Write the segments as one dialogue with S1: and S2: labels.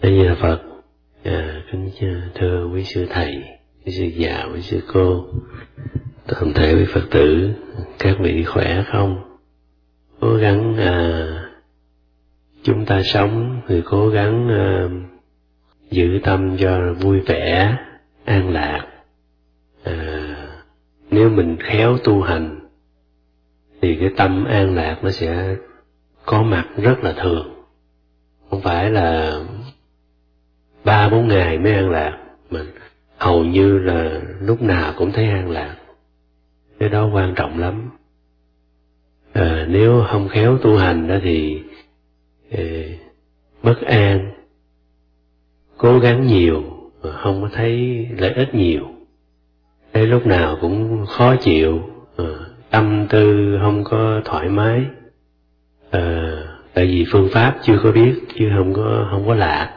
S1: A Di Đà Phật. À, kính à, thưa quý sư thầy, quý sư già, quý sư cô, toàn thể quý Phật tử, các vị khỏe không? Cố gắng à, chúng ta sống thì cố gắng à, giữ tâm cho vui vẻ, an lạc. À, nếu mình khéo tu hành thì cái tâm an lạc nó sẽ có mặt rất là thường không phải là ba bốn ngày mới an lạc. Mình hầu như là lúc nào cũng thấy an lạc. Cái đó quan trọng lắm. À, nếu không khéo tu hành đó thì eh, bất an cố gắng nhiều mà không có thấy lợi ích nhiều. Thấy lúc nào cũng khó chịu à, tâm tư không có thoải mái. À, tại vì phương pháp chưa có biết chứ không có không có lạ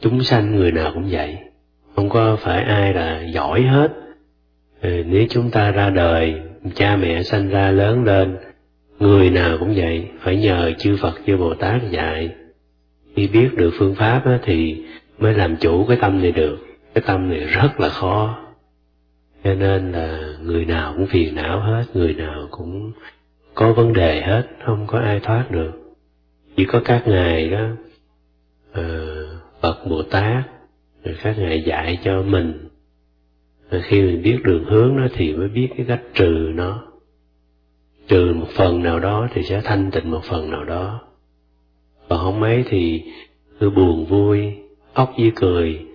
S1: chúng sanh người nào cũng vậy. Không có phải ai là giỏi hết. Ờ, nếu chúng ta ra đời cha mẹ sanh ra lớn lên người nào cũng vậy phải nhờ chư phật chư bồ tát dạy. Khi biết được phương pháp thì mới làm chủ cái tâm này được. Cái tâm này rất là khó. Cho nên là người nào cũng phiền não hết người nào cũng có vấn đề hết không có ai thoát được. Chỉ có các ngài đó uh, phật bồ tát, rồi các ngài dạy cho mình. Rồi khi mình biết đường hướng nó thì mới biết cái cách trừ nó. Trừ một phần nào đó thì sẽ thanh tịnh một phần nào đó. Còn không mấy thì cứ buồn vui ốc với cười.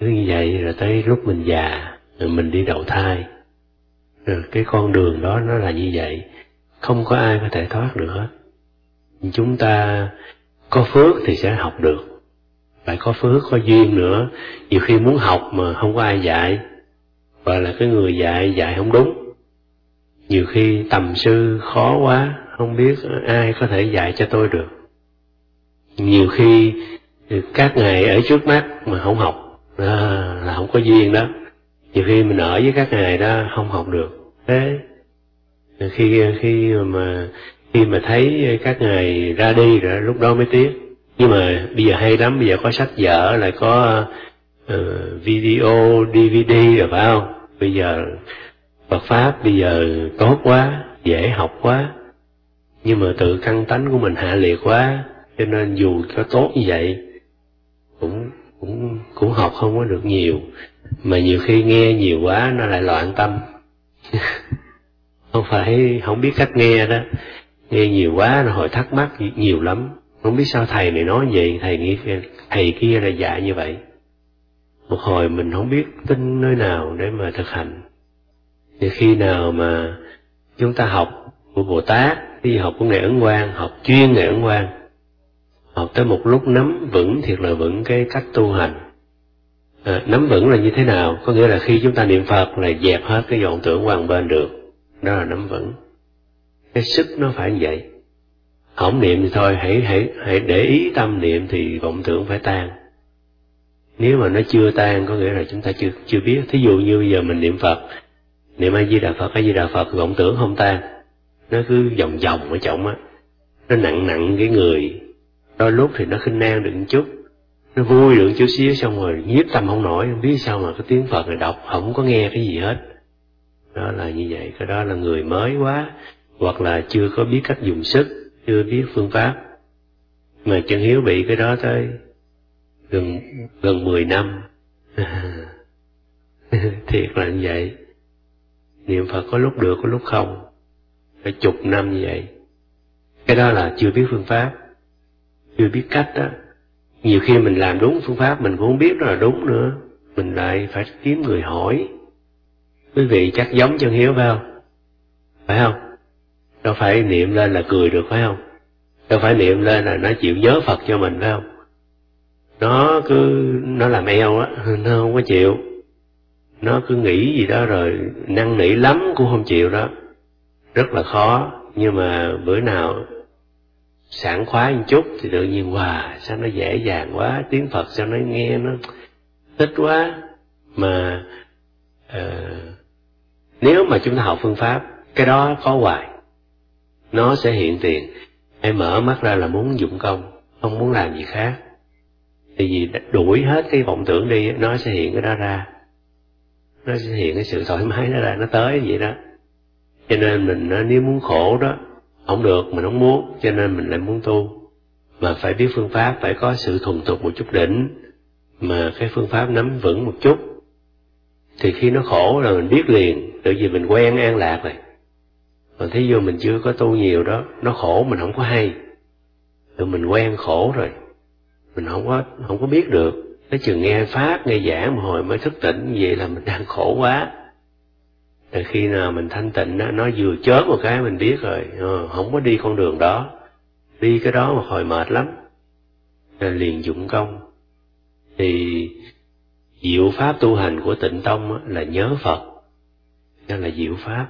S1: Cứ như vậy rồi tới lúc mình già, rồi mình đi đầu thai. Rồi cái con đường đó nó là như vậy. Không có ai có thể thoát được hết. Chúng ta có phước thì sẽ học được phải có phước, có duyên nữa. Nhiều khi muốn học mà không có ai dạy. Và là cái người dạy dạy không đúng. Nhiều khi tầm sư khó quá, không biết ai có thể dạy cho tôi được. Nhiều khi các ngài ở trước mắt mà không học à, là không có duyên đó. Nhiều khi mình ở với các ngài đó, không học được. Thế, khi khi mà khi mà thấy các ngài ra đi rồi lúc đó mới tiếc nhưng mà bây giờ hay lắm bây giờ có sách vở lại có uh, video dvd rồi phải không? Bây giờ Phật pháp bây giờ tốt quá dễ học quá. Nhưng mà tự căn tánh của mình hạ liệt quá cho nên dù có tốt như vậy cũng cũng cũng học không có được nhiều. Mà nhiều khi nghe nhiều quá nó lại loạn tâm. Không phải không biết cách nghe đó. Nghe nhiều quá nó hồi thắc mắc nhiều lắm không biết sao thầy này nói vậy thầy nghĩ thầy kia là dạy như vậy. Một hồi mình không biết tin nơi nào để mà thực hành. Thì khi nào mà chúng ta học của bồ tát đi học của ngài ấn quang học chuyên ngài ấn quang học tới một lúc nắm vững thiệt là vững cái cách tu hành. À, nắm vững là như thế nào? Có nghĩa là khi chúng ta niệm phật là dẹp hết cái vọng tưởng hoàng bên được. Đó là nắm vững. Cái sức nó phải như vậy không niệm thì thôi, hãy hãy hãy để ý tâm niệm thì vọng tưởng phải tan. Nếu mà nó chưa tan, có nghĩa là chúng ta chưa chưa biết. Thí dụ như bây giờ mình niệm phật, niệm a di đà phật, a di đà phật vọng tưởng không tan. Nó cứ vòng vòng ở trong á. Nó nặng nặng cái người. Đôi lúc thì nó khinh nan được một chút. Nó vui được chút xíu, xong rồi nhiếp tâm không nổi. Không biết sao mà cái tiếng phật này đọc, không có nghe cái gì hết. Đó là như vậy. Cái đó là người mới quá, hoặc là chưa có biết cách dùng sức chưa biết phương pháp. Mà chân hiếu bị cái đó tới gần gần mười năm. Thiệt là như vậy. Niệm phật có lúc được, có lúc không. Phải chục năm như vậy. Cái đó là chưa biết phương pháp. Chưa biết cách đó nhiều khi mình làm đúng phương pháp, mình cũng không biết đó là đúng nữa. Mình lại phải kiếm người hỏi. Quý vị chắc giống chân hiếu phải không? Phải không? Đâu phải niệm lên là cười được phải không? Đâu phải niệm lên là nó chịu nhớ phật cho mình phải không? Nó cứ nó làm eo á nó không có chịu. Nó cứ nghĩ gì đó rồi năn nỉ lắm cũng không chịu đó. Rất là khó nhưng mà bữa nào sảng khoái một chút thì tự nhiên wow sao nó dễ dàng quá tiếng phật sao nó nghe nó thích quá. Mà uh, nếu mà chúng ta học phương pháp cái đó có hoài nó sẽ hiện tiền. Em mở mắt ra là muốn dụng công, không muốn làm gì khác. Thì vì đuổi hết cái vọng tưởng đi, nó sẽ hiện cái đó ra. Nó sẽ hiện cái sự thoải mái đó ra, nó tới vậy đó. Cho nên mình nếu muốn khổ đó, không được mình không muốn, cho nên mình lại muốn tu. Mà phải biết phương pháp, phải có sự thuần thục một chút đỉnh, mà cái phương pháp nắm vững một chút. Thì khi nó khổ là mình biết liền, tự vì mình quen an lạc rồi còn thí dụ mình chưa có tu nhiều đó nó khổ mình không có hay. Rồi mình quen khổ rồi. Mình không có không có biết được. Cái chừng nghe pháp nghe giảng một hồi mới thức tỉnh vậy là mình đang khổ quá. Rồi khi nào mình thanh tịnh đó, nó vừa chớp một cái mình biết rồi. Ờ, không có đi con đường đó. Đi cái đó mà hồi mệt lắm. Rồi liền dụng công. Thì diệu pháp tu hành của tịnh tông là nhớ phật. Nên là diệu pháp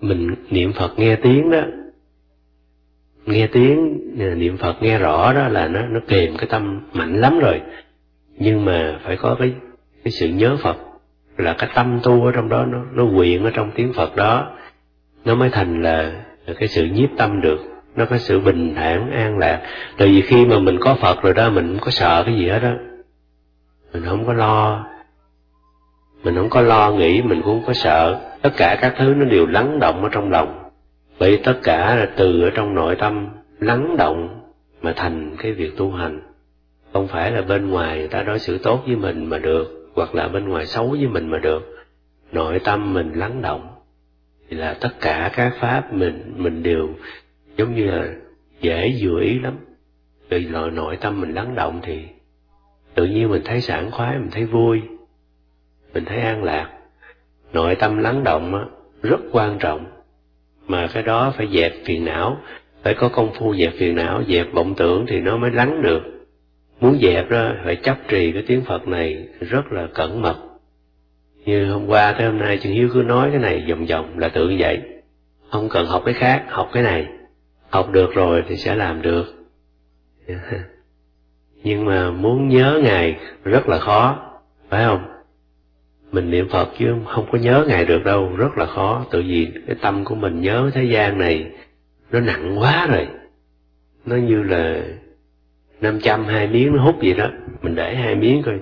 S1: mình niệm phật nghe tiếng đó. Nghe tiếng à, niệm phật nghe rõ đó là nó nó kềm cái tâm mạnh lắm rồi. Nhưng mà phải có cái cái sự nhớ phật là cái tâm tu ở trong đó nó nó quyện ở trong tiếng phật đó. Nó mới thành là, là cái sự nhiếp tâm được. Nó có sự bình thản an lạc. Tại vì khi mà mình có phật rồi đó mình không có sợ cái gì hết đó mình không có lo. Mình không có lo nghĩ mình cũng không có sợ tất cả các thứ nó đều lắng động ở trong lòng. Vậy tất cả là từ ở trong nội tâm, lắng động mà thành cái việc tu hành. Không phải là bên ngoài người ta đối xử tốt với mình mà được, hoặc là bên ngoài xấu với mình mà được. Nội tâm mình lắng động. Thì là tất cả các pháp mình mình đều giống như là dễ vừa ý lắm. Vì nội nội tâm mình lắng động thì tự nhiên mình thấy sảng khoái, mình thấy vui, mình thấy an lạc nội tâm lắng động á, rất quan trọng. Mà cái đó phải dẹp phiền não phải có công phu dẹp phiền não dẹp vọng tưởng thì nó mới lắng được. Muốn dẹp đó phải chấp trì cái tiếng phật này rất là cẩn mật. Như hôm qua tới hôm nay chân hiếu cứ nói cái này vòng vòng là tự vậy. Không cần học cái khác học cái này. Học được rồi thì sẽ làm được. Nhưng mà muốn nhớ ngài rất là khó phải không? Mình niệm phật chứ không có nhớ ngài được đâu rất là khó. Tự vì cái tâm của mình nhớ thế gian này nó nặng quá rồi. Nó như là năm trăm hai miếng nó hút vậy đó. Mình để hai miếng coi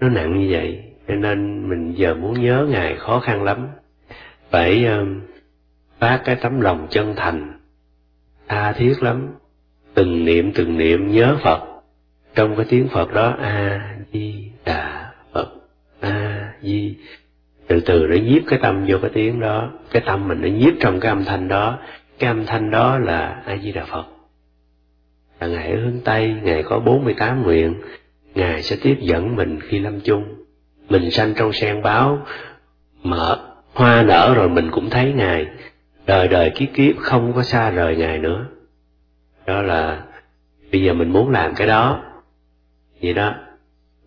S1: nó nặng như vậy. Cho nên mình giờ muốn nhớ ngài khó khăn lắm. Phải uh, phát cái tấm lòng chân thành. Tha thiết lắm. Từng niệm từng niệm nhớ phật. Trong cái tiếng phật đó a di di. Từ từ nó nhiếp cái tâm vô cái tiếng đó, cái tâm mình nó nhiếp trong cái âm thanh đó. Cái âm thanh đó là a di đà phật. Là ngài ở hướng tây, ngài có bốn mươi tám nguyện. Ngài sẽ tiếp dẫn mình khi lâm chung. Mình sanh trong sen báo, mở hoa nở rồi mình cũng thấy ngài. Đời đời kiếp kiếp không có xa rời ngài nữa. Đó là, bây giờ mình muốn làm cái đó. Vậy đó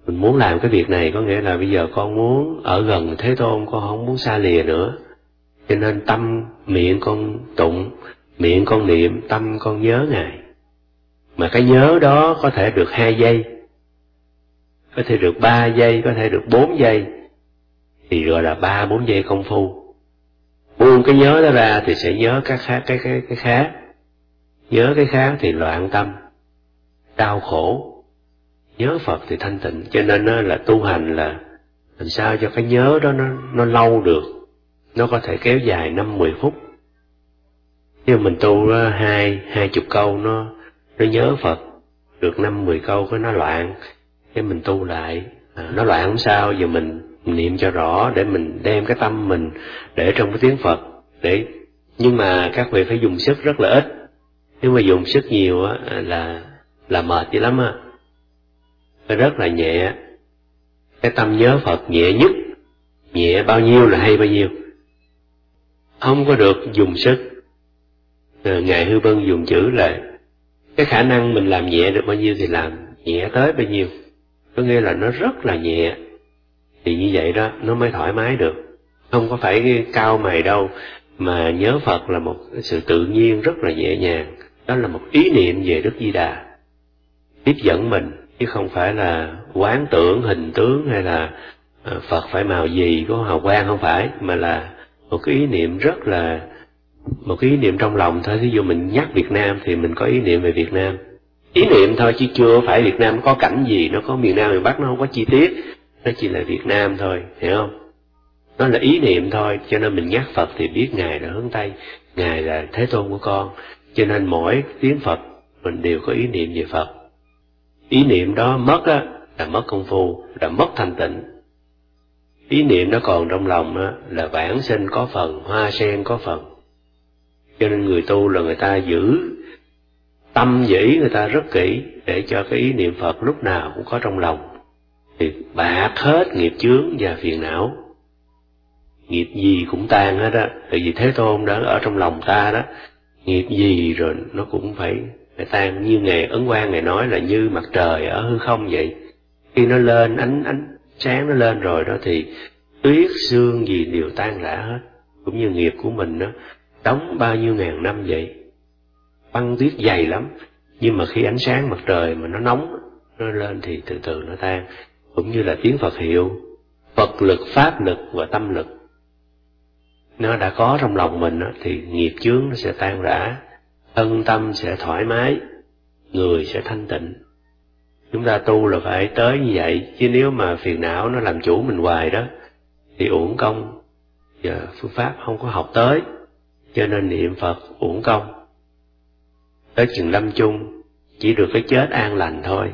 S1: mình muốn làm cái việc này có nghĩa là bây giờ con muốn ở gần thế tôn, con không muốn xa lìa nữa. Cho nên tâm miệng con tụng, miệng con niệm, tâm con nhớ ngài. Mà cái nhớ đó có thể được hai giây, có thể được ba giây, có thể được bốn giây. Thì gọi là ba, bốn giây công phu. Buông cái nhớ đó ra thì sẽ nhớ các khác, cái cái cái khác. Nhớ cái khác thì loạn tâm, đau khổ nhớ phật thì thanh tịnh cho nên là tu hành là làm sao cho cái nhớ đó nó nó lâu được nó có thể kéo dài năm mười phút. Nhưng mình tu hai hai chục câu nó nó nhớ phật được năm mười câu cái nó loạn cái mình tu lại. À, nó loạn không sao giờ mình niệm cho rõ để mình đem cái tâm mình để trong cái tiếng phật để nhưng mà các vị phải dùng sức rất là ít. Nếu mà dùng sức nhiều á là là mệt dữ lắm á rất là nhẹ. Cái tâm nhớ phật nhẹ nhất. Nhẹ bao nhiêu là hay bao nhiêu. Không có được dùng sức. Ngài hư vân dùng chữ là, cái khả năng mình làm nhẹ được bao nhiêu thì làm nhẹ tới bao nhiêu. Có nghĩa là nó rất là nhẹ. Thì như vậy đó, nó mới thoải mái được. Không có phải cao mày đâu, mà nhớ phật là một sự tự nhiên rất là nhẹ nhàng. Đó là một ý niệm về đức di đà. Tiếp dẫn mình chứ không phải là quán tưởng hình tướng hay là ờ, phật phải màu gì có hào quang, không phải, mà là một cái ý niệm rất là, một cái ý niệm trong lòng thôi. Ví dụ mình nhắc việt nam thì mình có ý niệm về việt nam. Ý niệm thôi chứ chưa phải Việt Nam có cảnh gì, nó có miền Nam, miền Bắc, nó không có chi tiết. Nó chỉ là Việt Nam thôi, hiểu không? Nó là ý niệm thôi, cho nên mình nhắc Phật thì biết ngài là hướng Tây, ngài là Thế Tôn của con. Cho nên mỗi tiếng Phật mình đều có ý niệm về Phật ý niệm đó mất á, là mất công phu, là mất thanh tịnh. Ý niệm nó còn trong lòng á, là vãng sinh có phần, hoa sen có phần. Cho nên người tu là người ta giữ tâm dĩ, người ta rất kỹ để cho cái ý niệm Phật lúc nào cũng có trong lòng. Thì bạc hết nghiệp chướng và phiền não. Nghiệp gì cũng tan hết á, tại vì thế tôn đã ở trong lòng ta đó. Nghiệp gì rồi nó cũng phải người tan như ngày ấn quang ngày nói là như mặt trời ở hư không vậy. Khi nó lên ánh ánh sáng nó lên rồi đó thì tuyết xương gì đều tan rã hết. Cũng như nghiệp của mình đó đóng bao nhiêu ngàn năm vậy. Băng tuyết dày lắm. Nhưng mà khi ánh sáng mặt trời mà nó nóng nó lên thì từ từ nó tan. Cũng như là tiếng Phật hiệu Phật lực, Pháp lực và tâm lực. Nó đã có trong lòng mình đó, thì nghiệp chướng nó sẽ tan rã thân tâm sẽ thoải mái người sẽ thanh tịnh. Chúng ta tu là phải tới như vậy chứ nếu mà phiền não nó làm chủ mình hoài đó thì uổng công và phương pháp không có học tới cho nên niệm phật uổng công. Tới chừng lâm chung chỉ được cái chết an lành thôi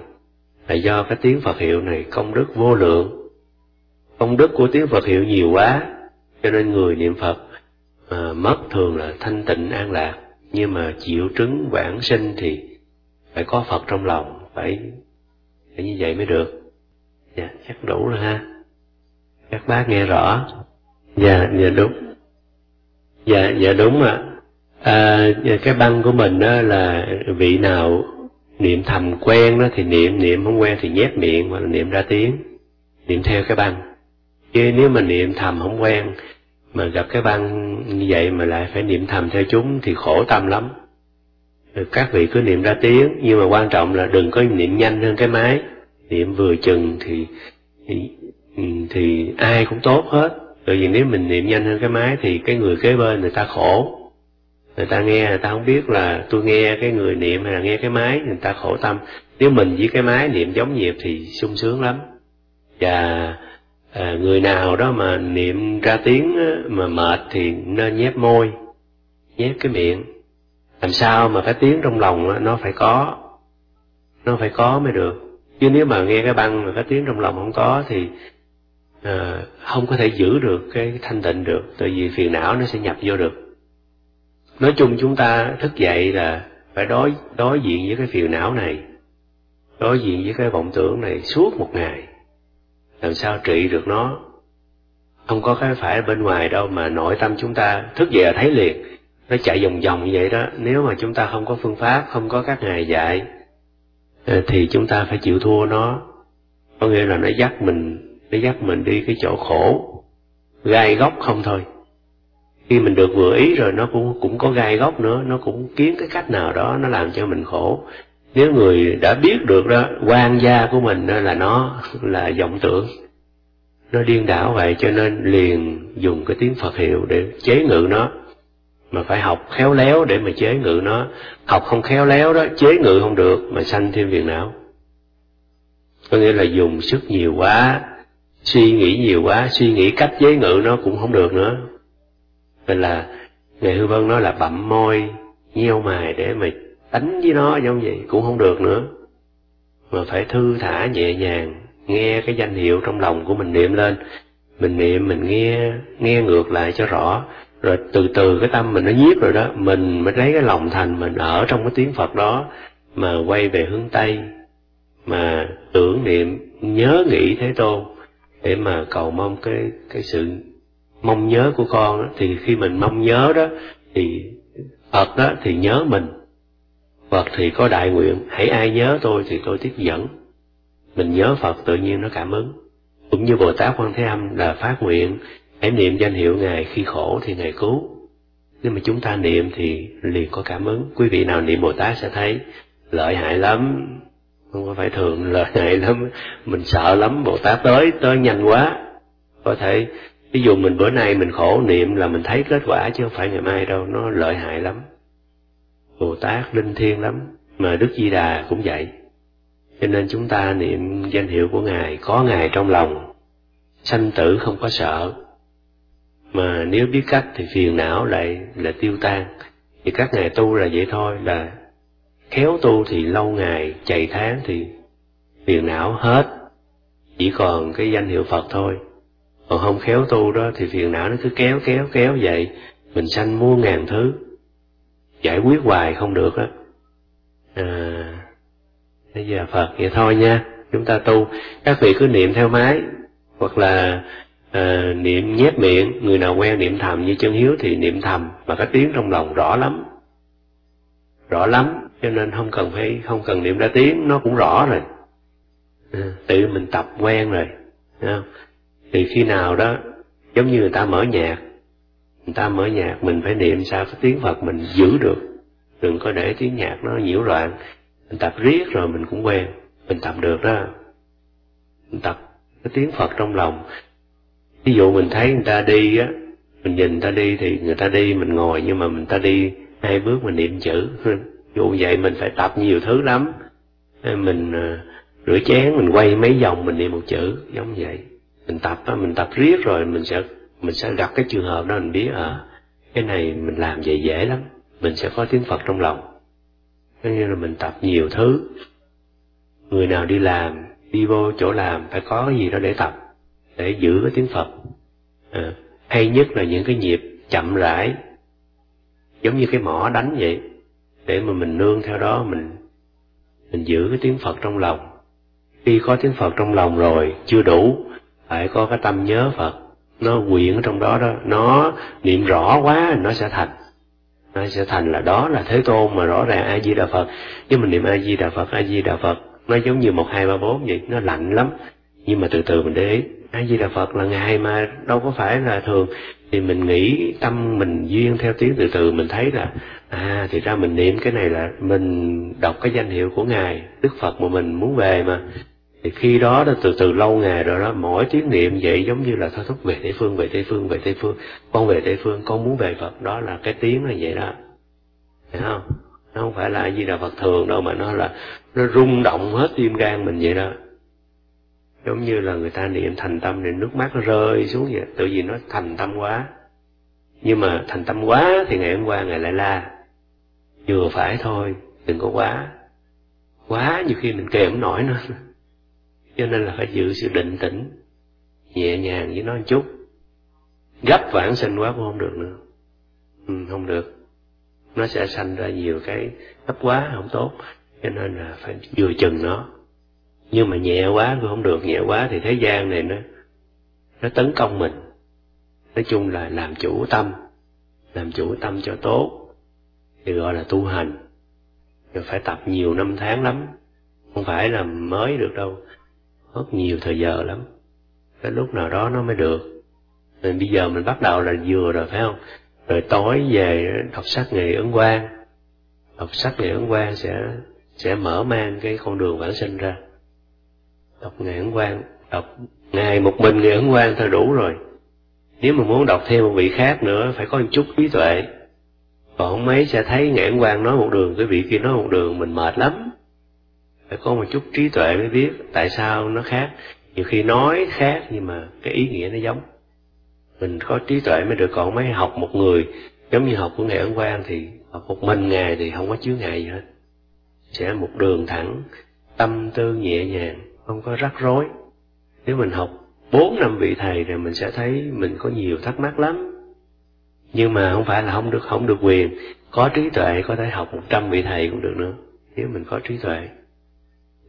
S1: là do cái tiếng phật hiệu này công đức vô lượng. Công đức của tiếng phật hiệu nhiều quá cho nên người niệm phật à, mất thường là thanh tịnh an lạc nhưng mà chịu trứng vãng sinh thì phải có phật trong lòng phải phải như vậy mới được. Dạ chắc đủ rồi ha. Các bác nghe rõ. Dạ dạ đúng. Dạ dạ đúng ạ. À, dạ, cái băng của mình đó là vị nào niệm thầm quen đó thì niệm niệm không quen thì nhét miệng hoặc là niệm ra tiếng. Niệm theo cái băng. Chứ nếu mà niệm thầm không quen mà gặp cái băng như vậy mà lại phải niệm thầm theo chúng thì khổ tâm lắm. Các vị cứ niệm ra tiếng nhưng mà quan trọng là đừng có niệm nhanh hơn cái máy. Niệm vừa chừng thì thì, thì ai cũng tốt hết. Bởi vì nếu mình niệm nhanh hơn cái máy thì cái người kế bên người ta khổ. Người ta nghe người ta không biết là tôi nghe cái người niệm hay là nghe cái máy người ta khổ tâm. Nếu mình với cái máy niệm giống nhịp thì sung sướng lắm. Và à, người nào đó mà niệm ra tiếng mà mệt thì nên nhép môi nhép cái miệng. Làm sao mà cái tiếng trong lòng nó phải có nó phải có mới được. Chứ nếu mà nghe cái băng mà cái tiếng trong lòng không có thì à, không có thể giữ được cái thanh tịnh được tại vì phiền não nó sẽ nhập vô được. Nói chung chúng ta thức dậy là phải đối đối diện với cái phiền não này đối diện với cái vọng tưởng này suốt một ngày làm sao trị được nó? Không có cái phải bên ngoài đâu mà nội tâm chúng ta thức dậy là thấy liền. Nó chạy vòng vòng như vậy đó. Nếu mà chúng ta không có phương pháp, không có các ngài dạy ờ, thì chúng ta phải chịu thua nó. Có nghĩa là nó dắt mình, nó dắt mình đi cái chỗ khổ. Gai góc không thôi. Khi mình được vừa ý rồi, nó cũng cũng có gai góc nữa. Nó cũng kiếm cái cách nào đó, nó làm cho mình khổ nếu người đã biết được đó, quan gia của mình đó là nó là vọng tưởng. Nó điên đảo vậy cho nên liền dùng cái tiếng phật hiệu để chế ngự nó. Mà phải học khéo léo để mà chế ngự nó. Học không khéo léo đó, chế ngự không được mà sanh thêm phiền não. Có nghĩa là dùng sức nhiều quá, suy nghĩ nhiều quá, suy nghĩ cách chế ngự nó cũng không được nữa. Nên là ngài hư vân nói là bậm môi, nheo mài để mà đánh với nó giống vậy cũng không được nữa. Mà phải thư thả nhẹ nhàng nghe cái danh hiệu trong lòng của mình niệm lên. Mình niệm mình nghe nghe ngược lại cho rõ. Rồi từ từ cái tâm mình nó nhiếp rồi đó mình mới lấy cái lòng thành mình ở trong cái tiếng phật đó mà quay về hướng tây. Mà tưởng niệm nhớ nghĩ thế tôn để mà cầu mong cái cái sự mong nhớ của con đó, thì khi mình mong nhớ đó thì phật đó thì nhớ mình phật thì có đại nguyện, hãy ai nhớ tôi thì tôi tiếp dẫn. Mình nhớ phật tự nhiên nó cảm ứng. Cũng như bồ tát quan thế âm là phát nguyện, hãy niệm danh hiệu ngài khi khổ thì ngài cứu. Nếu mà chúng ta niệm thì liền có cảm ứng. Quý vị nào niệm bồ tát sẽ thấy, lợi hại lắm. Không có phải thường lợi hại lắm. Mình sợ lắm, bồ tát tới tới nhanh quá. Có thể, ví dụ mình bữa nay mình khổ niệm là mình thấy kết quả chứ không phải ngày mai đâu, nó lợi hại lắm bồ tát linh thiêng lắm, mà đức di đà cũng vậy. Cho nên chúng ta niệm danh hiệu của ngài có ngài trong lòng, sanh tử không có sợ. Mà nếu biết cách thì phiền não lại là tiêu tan. Thì các ngài tu là vậy thôi, là khéo tu thì lâu ngày chạy tháng thì phiền não hết. Chỉ còn cái danh hiệu phật thôi. Còn không khéo tu đó thì phiền não nó cứ kéo kéo kéo vậy. Mình sanh mua ngàn thứ giải quyết hoài không được á. À, bây giờ phật vậy thôi nha. Chúng ta tu các vị cứ niệm theo máy hoặc là à, niệm nhép miệng. Người nào quen niệm thầm như chân hiếu thì niệm thầm mà cái tiếng trong lòng rõ lắm. Rõ lắm cho nên không cần phải không cần niệm ra tiếng nó cũng rõ rồi. À, tự mình tập quen rồi à, thì khi nào đó giống như người ta mở nhạc người ta mở nhạc, mình phải niệm sao cái tiếng phật mình giữ được. Đừng có để tiếng nhạc nó nhiễu loạn. Mình tập riết rồi mình cũng quen. Mình tập được đó. Mình tập cái tiếng phật trong lòng. Ví dụ mình thấy người ta đi á, mình nhìn người ta đi thì người ta đi, mình ngồi nhưng mà mình ta đi hai bước mình niệm chữ. Dù vậy mình phải tập nhiều thứ lắm. Mình à, rửa chén, mình quay mấy vòng mình niệm một chữ, giống vậy. Mình tập á, mình tập riết rồi mình sẽ mình sẽ gặp cái trường hợp đó mình biết à cái này mình làm vậy dễ lắm mình sẽ có tiếng phật trong lòng. Cho nên là mình tập nhiều thứ. Người nào đi làm đi vô chỗ làm phải có cái gì đó để tập để giữ cái tiếng phật. À, hay nhất là những cái nhịp chậm rãi giống như cái mỏ đánh vậy để mà mình nương theo đó mình mình giữ cái tiếng phật trong lòng. Khi có tiếng phật trong lòng rồi chưa đủ phải có cái tâm nhớ phật nó quyện ở trong đó đó. Nó niệm rõ quá, nó sẽ thành. Nó sẽ thành là đó là thế tôn mà rõ ràng a di đà phật. Nhưng mình niệm a di đà phật a di đà phật, nó giống như một hai ba bốn vậy, nó lạnh lắm. Nhưng mà từ từ mình để ý a di đà phật là ngài mà đâu có phải là thường. Thì mình nghĩ tâm mình duyên theo tiếng từ từ, mình thấy là à thì ra mình niệm cái này là mình đọc cái danh hiệu của ngài, đức phật mà mình muốn về mà thì khi đó đó, từ từ lâu ngày rồi đó, mỗi tiếng niệm vậy giống như là thôi thúc về tây phương, về tây phương, về tây phương, con về tây phương, con muốn về phật. Đó là cái tiếng là vậy đó. Hiểu không? Nó không phải là gì là phật thường đâu, mà nó là, nó rung động hết tim gan mình vậy đó. Giống như là người ta niệm thành tâm thì nước mắt nó rơi xuống vậy. Tự vì nó thành tâm quá. Nhưng mà thành tâm quá thì ngày hôm qua ngày lại la. Vừa phải thôi, đừng có quá. Quá nhiều khi mình kèm nổi nữa cho nên là phải giữ sự định tĩnh nhẹ nhàng với nó một chút. Gấp vãng sinh quá cũng không được nữa. Ừ, không được. Nó sẽ sanh ra nhiều cái gấp quá không tốt cho nên là phải vừa chừng nó. Nhưng mà nhẹ quá cũng không được. Nhẹ quá thì thế gian này nó nó tấn công mình. Nói chung là làm chủ tâm làm chủ tâm cho tốt thì gọi là tu hành. Rồi phải tập nhiều năm tháng lắm. Không phải là mới được đâu mất nhiều thời giờ lắm. Cái lúc nào đó nó mới được. Nên bây giờ mình bắt đầu là vừa rồi, phải không? Rồi tối về đọc sách nghề ứng quan đọc sách nghề ứng quan sẽ sẽ mở mang cái con đường vãng sinh ra. Đọc nghề ứng quan đọc ngày một mình nghề ứng quan thôi, đủ rồi. Nếu mà muốn đọc thêm một vị khác nữa, phải có một chút trí tuệ. Còn mấy sẽ thấy nghệ ứng quan nói một đường, cái vị kia nói một đường, mình mệt lắm phải có một chút trí tuệ mới biết tại sao nó khác. Nhiều khi nói khác nhưng mà cái ý nghĩa nó giống. Mình có trí tuệ mới được, còn mấy học một người, giống như học của ngài ấn quang thì học một mình ngài thì không có chứa ngại gì hết. Sẽ một đường thẳng, tâm tư nhẹ nhàng, không có rắc rối. Nếu mình học bốn năm vị thầy rồi mình sẽ thấy mình có nhiều thắc mắc lắm. Nhưng mà không phải là không được không được quyền. Có trí tuệ có thể học một trăm vị thầy cũng được nữa, nếu mình có trí tuệ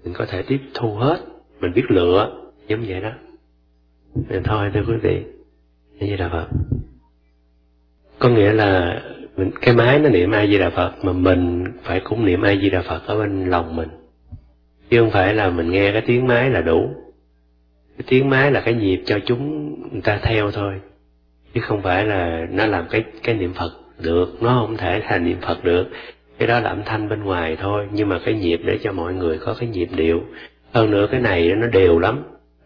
S1: mình có thể tiếp thu hết. Mình biết lựa giống vậy đó. Nên thôi thưa quý vị. Như là phật. Có nghĩa là mình, cái máy nó niệm a di đà phật mà mình phải cũng niệm a di đà phật ở bên lòng mình. Chứ không phải là mình nghe cái tiếng máy là đủ. Cái tiếng máy là cái nhịp cho chúng người ta theo thôi. Chứ không phải là nó làm cái cái niệm phật được. Nó không thể thành niệm phật được cái đó là âm thanh bên ngoài thôi nhưng mà cái nhịp để cho mọi người có cái nhịp điệu. Hơn nữa cái này nó đều lắm.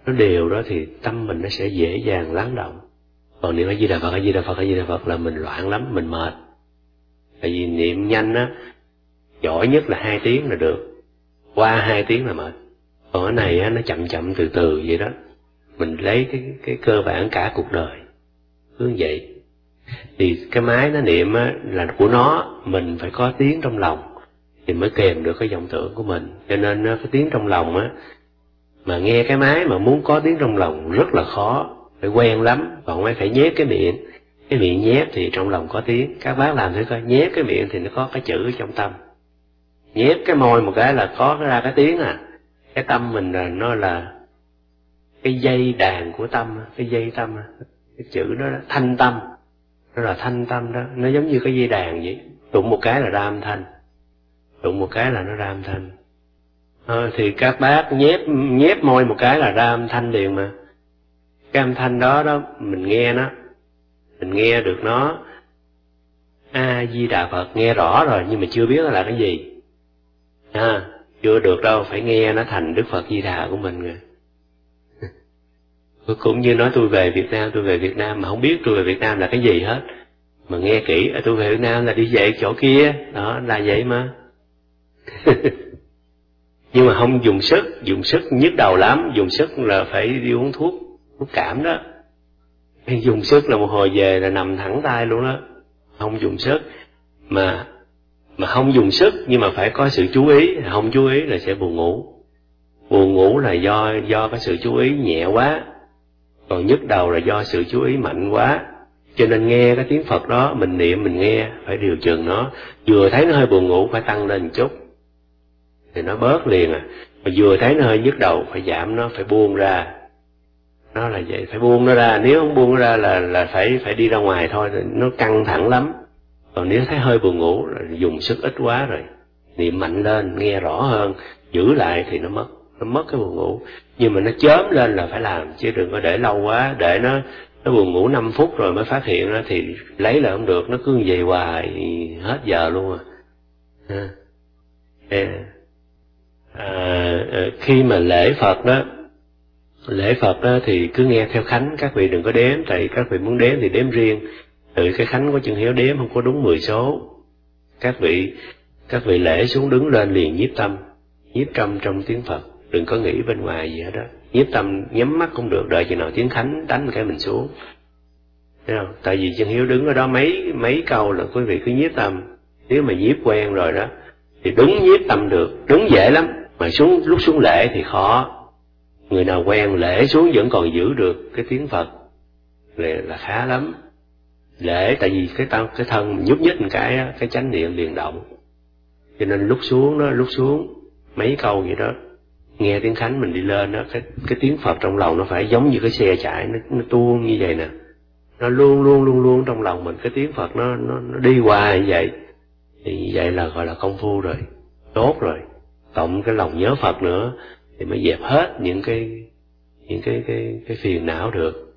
S1: Nó đều đó thì tâm mình nó sẽ dễ dàng lắng động. Còn niệm a di đà phật a di đà phật a di đà phật là mình loạn lắm mình mệt. Tại vì niệm nhanh á giỏi nhất là hai tiếng là được. Qua hai tiếng là mệt. Còn cái này á, nó chậm chậm từ từ vậy đó. Mình lấy cái cái cơ bản cả cuộc đời. Hướng vậy thì cái máy nó niệm á, là của nó mình phải có tiếng trong lòng thì mới kèm được cái vọng tưởng của mình. Cho nên cái tiếng trong lòng á mà nghe cái máy mà muốn có tiếng trong lòng rất là khó phải quen lắm còn phải phải nhét cái miệng. Cái miệng nhét thì trong lòng có tiếng. Các bác làm thử coi nhét cái miệng thì nó có cái chữ trong tâm. Nhét cái môi một cái là có ra cái tiếng à. Cái tâm mình là nó là cái dây đàn của tâm cái dây tâm cái chữ đó là thanh tâm nó là thanh tâm đó. Nó giống như cái dây đàn vậy. Đụng một cái là ra âm thanh. Đụng một cái là nó ra âm thanh. À, thì các bác nhép nhép môi một cái là ra âm thanh liền mà. Cái âm thanh đó đó mình nghe nó. Mình nghe được nó. A di đà phật nghe rõ rồi nhưng mà chưa biết là cái gì. À, chưa được đâu phải nghe nó thành đức phật di đà của mình rồi cũng như nói tôi về Việt Nam tôi về Việt Nam mà không biết tôi về Việt Nam là cái gì hết. Mà nghe kỹ à, tôi về Việt Nam là đi về chỗ kia. Đó là vậy mà. Nhưng mà không dùng sức dùng sức nhức đầu lắm. Dùng sức là phải đi uống thuốc thuốc cảm đó. Dùng sức là một hồi về là nằm thẳng tay luôn đó. Không dùng sức. Mà mà không dùng sức nhưng mà phải có sự chú ý. Không chú ý là sẽ buồn ngủ. Buồn ngủ là do do cái sự chú ý nhẹ quá còn nhức đầu là do sự chú ý mạnh quá. Cho nên nghe cái tiếng phật đó, mình niệm, mình nghe, phải điều chừng nó. Vừa thấy nó hơi buồn ngủ, phải tăng lên một chút. Thì nó bớt liền à. Mà vừa thấy nó hơi nhức đầu, phải giảm nó, phải buông ra. Nó là vậy, phải buông nó ra. Nếu không buông nó ra là là phải phải đi ra ngoài thôi. Nó căng thẳng lắm. Còn nếu thấy hơi buồn ngủ, là dùng sức ít quá rồi. Niệm mạnh lên, nghe rõ hơn, giữ lại thì nó mất nó mất cái buồn ngủ. Nhưng mà nó chớm lên là phải làm chứ đừng có để lâu quá để nó nó buồn ngủ 5 phút rồi mới phát hiện nó thì lấy là không được nó cứ về hoài hết giờ luôn à. À, à, khi mà lễ Phật đó lễ Phật đó thì cứ nghe theo khánh các vị đừng có đếm tại các vị muốn đếm thì đếm riêng. Tự cái khánh của chân hiếu đếm không có đúng 10 số. Các vị các vị lễ xuống đứng lên liền nhiếp tâm nhiếp tâm trong tiếng Phật đừng có nghĩ bên ngoài gì hết đó nhiếp tâm nhắm mắt cũng được đợi chừng nào tiếng khánh đánh cái mình xuống. Thấy không? tại vì chân hiếu đứng ở đó mấy mấy câu là quý vị cứ nhiếp tâm. Nếu mà nhiếp quen rồi đó thì đúng nhiếp tâm được. Đúng dễ lắm. Mà xuống lúc xuống lễ thì khó. Người nào quen lễ xuống vẫn còn giữ được cái tiếng phật. Là, là khá lắm. Lễ tại vì cái tâm cái thân mình nhúc nhích một cái cái chánh niệm liền động. Cho nên lúc xuống đó lúc xuống mấy câu vậy đó nghe tiếng khánh mình đi lên đó cái cái tiếng phật trong lòng nó phải giống như cái xe chạy nó, nó tuôn như vậy nè. Nó luôn luôn luôn luôn trong lòng mình cái tiếng phật nó nó, nó đi qua như vậy. Thì như vậy là gọi là công phu rồi tốt rồi. Cộng cái lòng nhớ phật nữa thì mới dẹp hết những cái những cái cái cái phiền não được.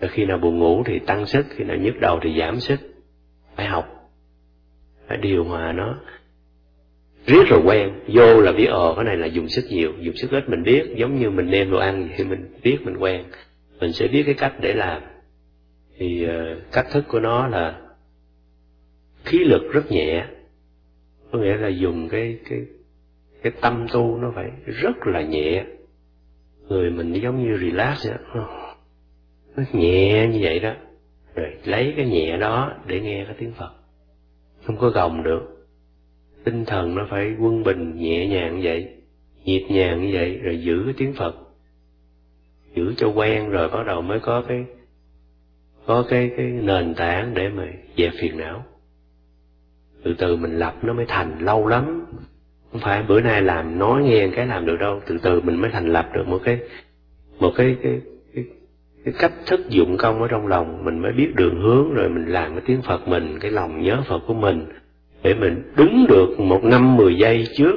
S1: Và khi nào buồn ngủ thì tăng sức khi nào nhức đầu thì giảm sức. Phải học phải điều hòa nó riết rồi quen vô là biết ờ cái này là dùng sức nhiều dùng sức ít mình biết giống như mình nêm đồ ăn thì mình biết mình quen. Mình sẽ biết cái cách để làm. Thì uh, cách thức của nó là khí lực rất nhẹ. Có nghĩa là dùng cái cái cái tâm tu nó phải rất là nhẹ. Người mình giống như relax vậy nó nhẹ như vậy đó. Rồi lấy cái nhẹ đó để nghe cái tiếng phật. Không có gồng được tinh thần nó phải quân bình nhẹ nhàng như vậy nhịp nhàng như vậy rồi giữ cái tiếng phật. Giữ cho quen rồi bắt đầu mới có cái có cái cái nền tảng để mà dẹp phiền não. Từ từ mình lập nó mới thành lâu lắm. Không phải bữa nay làm nói nghe cái làm được đâu. Từ từ mình mới thành lập được một cái một cái cái cái, cái cách thức dụng công ở trong lòng. Mình mới biết đường hướng rồi mình làm cái tiếng phật mình cái lòng nhớ phật của mình để mình đứng được một năm, mười giây trước,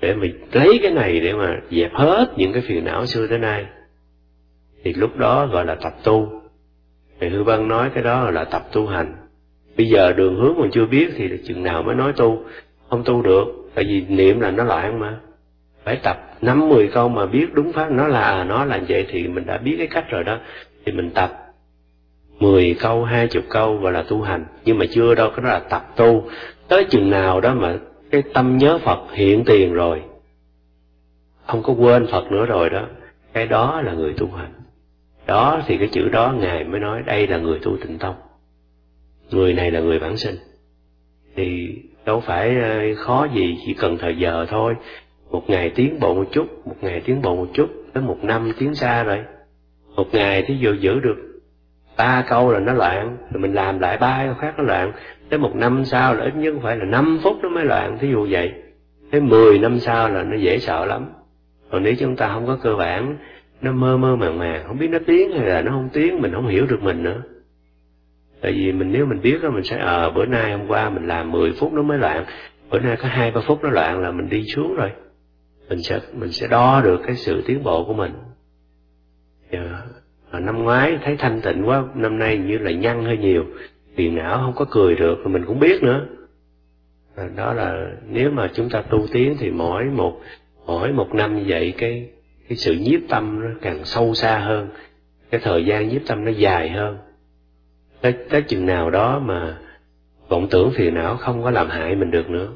S1: để mình lấy cái này để mà dẹp hết những cái phiền não xưa tới nay. Thì lúc đó gọi là tập tu. Thì hư văn nói cái đó là tập tu hành. Bây giờ đường hướng còn chưa biết thì chừng nào mới nói tu. Không tu được, tại vì niệm là nó loạn mà. Phải tập năm, mười câu mà biết đúng pháp, nó là à, nó là vậy thì mình đã biết cái cách rồi đó. Thì mình tập mười câu, hai chục câu gọi là tu hành. Nhưng mà chưa đâu, cái đó là tập tu tới chừng nào đó mà cái tâm nhớ Phật hiện tiền rồi, không có quên Phật nữa rồi đó, cái đó là người tu hành. Đó thì cái chữ đó ngài mới nói đây là người tu tịnh tông. Người này là người bản sinh. Thì đâu phải ờ, khó gì, chỉ cần thời giờ thôi. Một ngày tiến bộ một chút, một ngày tiến bộ một chút, tới một năm tiến xa rồi. Một ngày thí dụ giữ được ba câu là nó loạn rồi mình làm lại ba câu khác nó loạn. Tới một năm sau là ít nhất phải là năm phút nó mới loạn thí dụ vậy. Tới mười năm sau là nó dễ sợ lắm. Còn nếu chúng ta không có cơ bản nó mơ mơ màng màng không biết nó tiến hay là nó không tiến mình không hiểu được mình nữa. Tại vì mình nếu mình biết đó mình sẽ ờ à, bữa nay hôm qua mình làm 10 phút nó mới loạn. Bữa nay có hai ba phút nó loạn là mình đi xuống rồi. Mình sẽ mình sẽ đo được cái sự tiến bộ của mình. Yeah rồi năm ngoái thấy thanh tịnh quá, năm nay như là nhăn hơi nhiều. Phiền não không có cười được mình cũng biết nữa. Đó là nếu mà chúng ta tu tiến thì mỗi một mỗi một năm như vậy, cái cái sự nhiếp tâm nó càng sâu xa hơn. Cái thời gian nhiếp tâm nó dài hơn. Tới tới chừng nào đó mà vọng tưởng phiền não không có làm hại mình được nữa.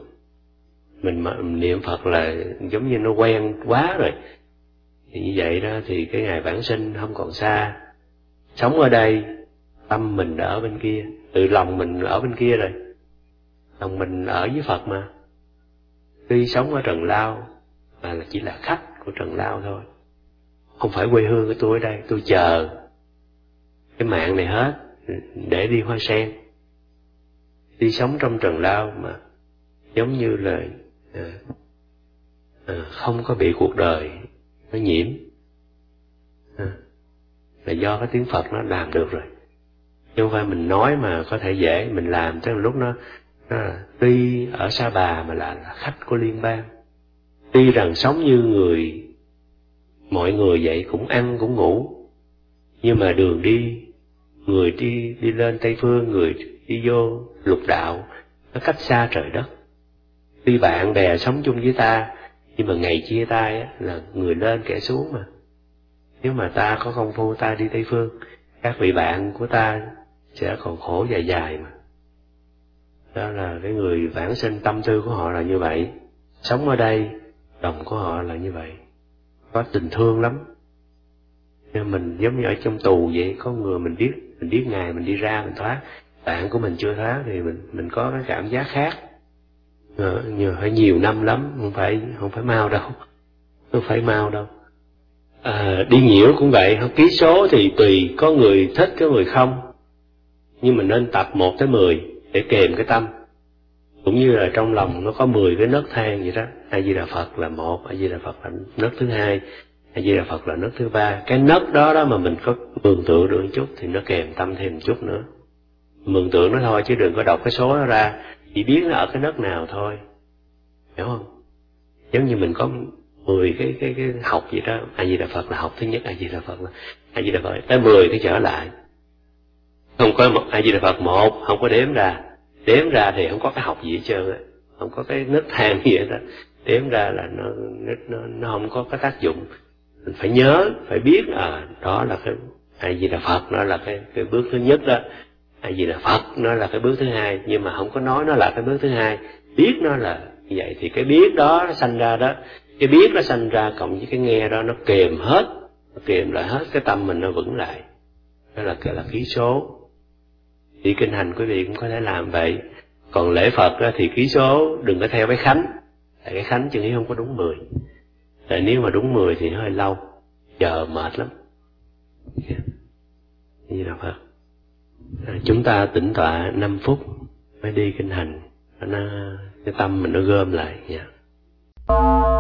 S1: Mình mà, niệm phật là giống như nó quen quá rồi thì như vậy đó thì cái ngày bản sinh không còn xa. Sống ở đây tâm mình ở bên kia tự lòng mình ở bên kia rồi. Lòng mình ở với phật mà. Tuy sống ở trần lao mà là chỉ là khách của trần lao thôi. Không phải quê hương của tôi ở đây tôi chờ cái mạng này hết để đi hoa sen. Đi sống trong trần lao mà giống như là à, à, không có bị cuộc đời nó nhiễm. À, là do cái tiếng phật nó làm được rồi. Chứ không phải mình nói mà có thể dễ mình làm tới lúc nó, nó tuy ở sa bà mà là, là khách của liên bang. Tuy rằng sống như người mọi người vậy cũng ăn cũng ngủ nhưng mà đường đi người đi đi lên tây phương người đi vô lục đạo nó cách xa trời đất. Tuy bạn bè sống chung với ta nhưng mà ngày chia tay á, là người lên kẻ xuống mà. Nếu mà ta có công phu ta đi tây phương các vị bạn của ta sẽ còn khổ dài dài mà. Đó là cái người vãng sinh tâm tư của họ là như vậy. Sống ở đây đồng của họ là như vậy. Có tình thương lắm. Nhưng mình giống như ở trong tù vậy có người mình biết mình biết ngày mình đi ra mình thoát. Bạn của mình chưa thoát thì mình mình có cái cảm giác khác ờ, nhiều phải nhiều năm lắm không phải không phải mau đâu. Không phải mau đâu. À, đi nhiễu cũng vậy không? Ký số thì tùy có người thích có người không. Nhưng mà nên tập một tới mười để kèm cái tâm. Cũng như là trong lòng nó có mười cái nấc thang vậy đó. A di đà phật là một a di đà phật là nấc thứ hai a di đà phật là nấc thứ ba. Cái nấc đó đó mà mình có mường tượng được một chút thì nó kèm tâm thêm một chút nữa. Mường tượng nó thôi chứ đừng có đọc cái số nó ra chỉ biết nó ở cái đất nào thôi. Hiểu không? Giống như mình có mười cái cái cái học gì đó. A di đà phật là học thứ nhất, a di đà phật là a di đà phật. Tới mười thì trở lại. Không có một a di đà phật một, không có đếm ra. Đếm ra thì không có cái học gì hết trơn á. Không có cái nấc thang gì hết đó đếm ra là nó nó nó không có cái tác dụng. Mình phải nhớ, phải biết à đó là cái a di đà phật, nó là cái cái bước thứ nhất đó a di đà phật, nó là cái bước thứ hai, nhưng mà không có nói nó là cái bước thứ hai. Biết nó là vậy thì cái biết đó nó sanh ra đó. Cái biết nó sanh ra cộng với cái nghe đó, nó kèm hết, nó kèm lại hết cái tâm mình, nó vững lại. Đó là cái là ký số. Đi kinh hành quý vị cũng có thể làm vậy. Còn lễ phật đó thì ký số, đừng có theo cái khánh. Tại cái khánh chừng ý không có đúng mười. Tại nếu mà đúng mười thì nó hơi lâu. Chờ mệt lắm. Dạ. Như là phật. À, chúng ta tĩnh tọa 5 phút mới đi kinh hành nó cái tâm mình nó gom lại nha yeah.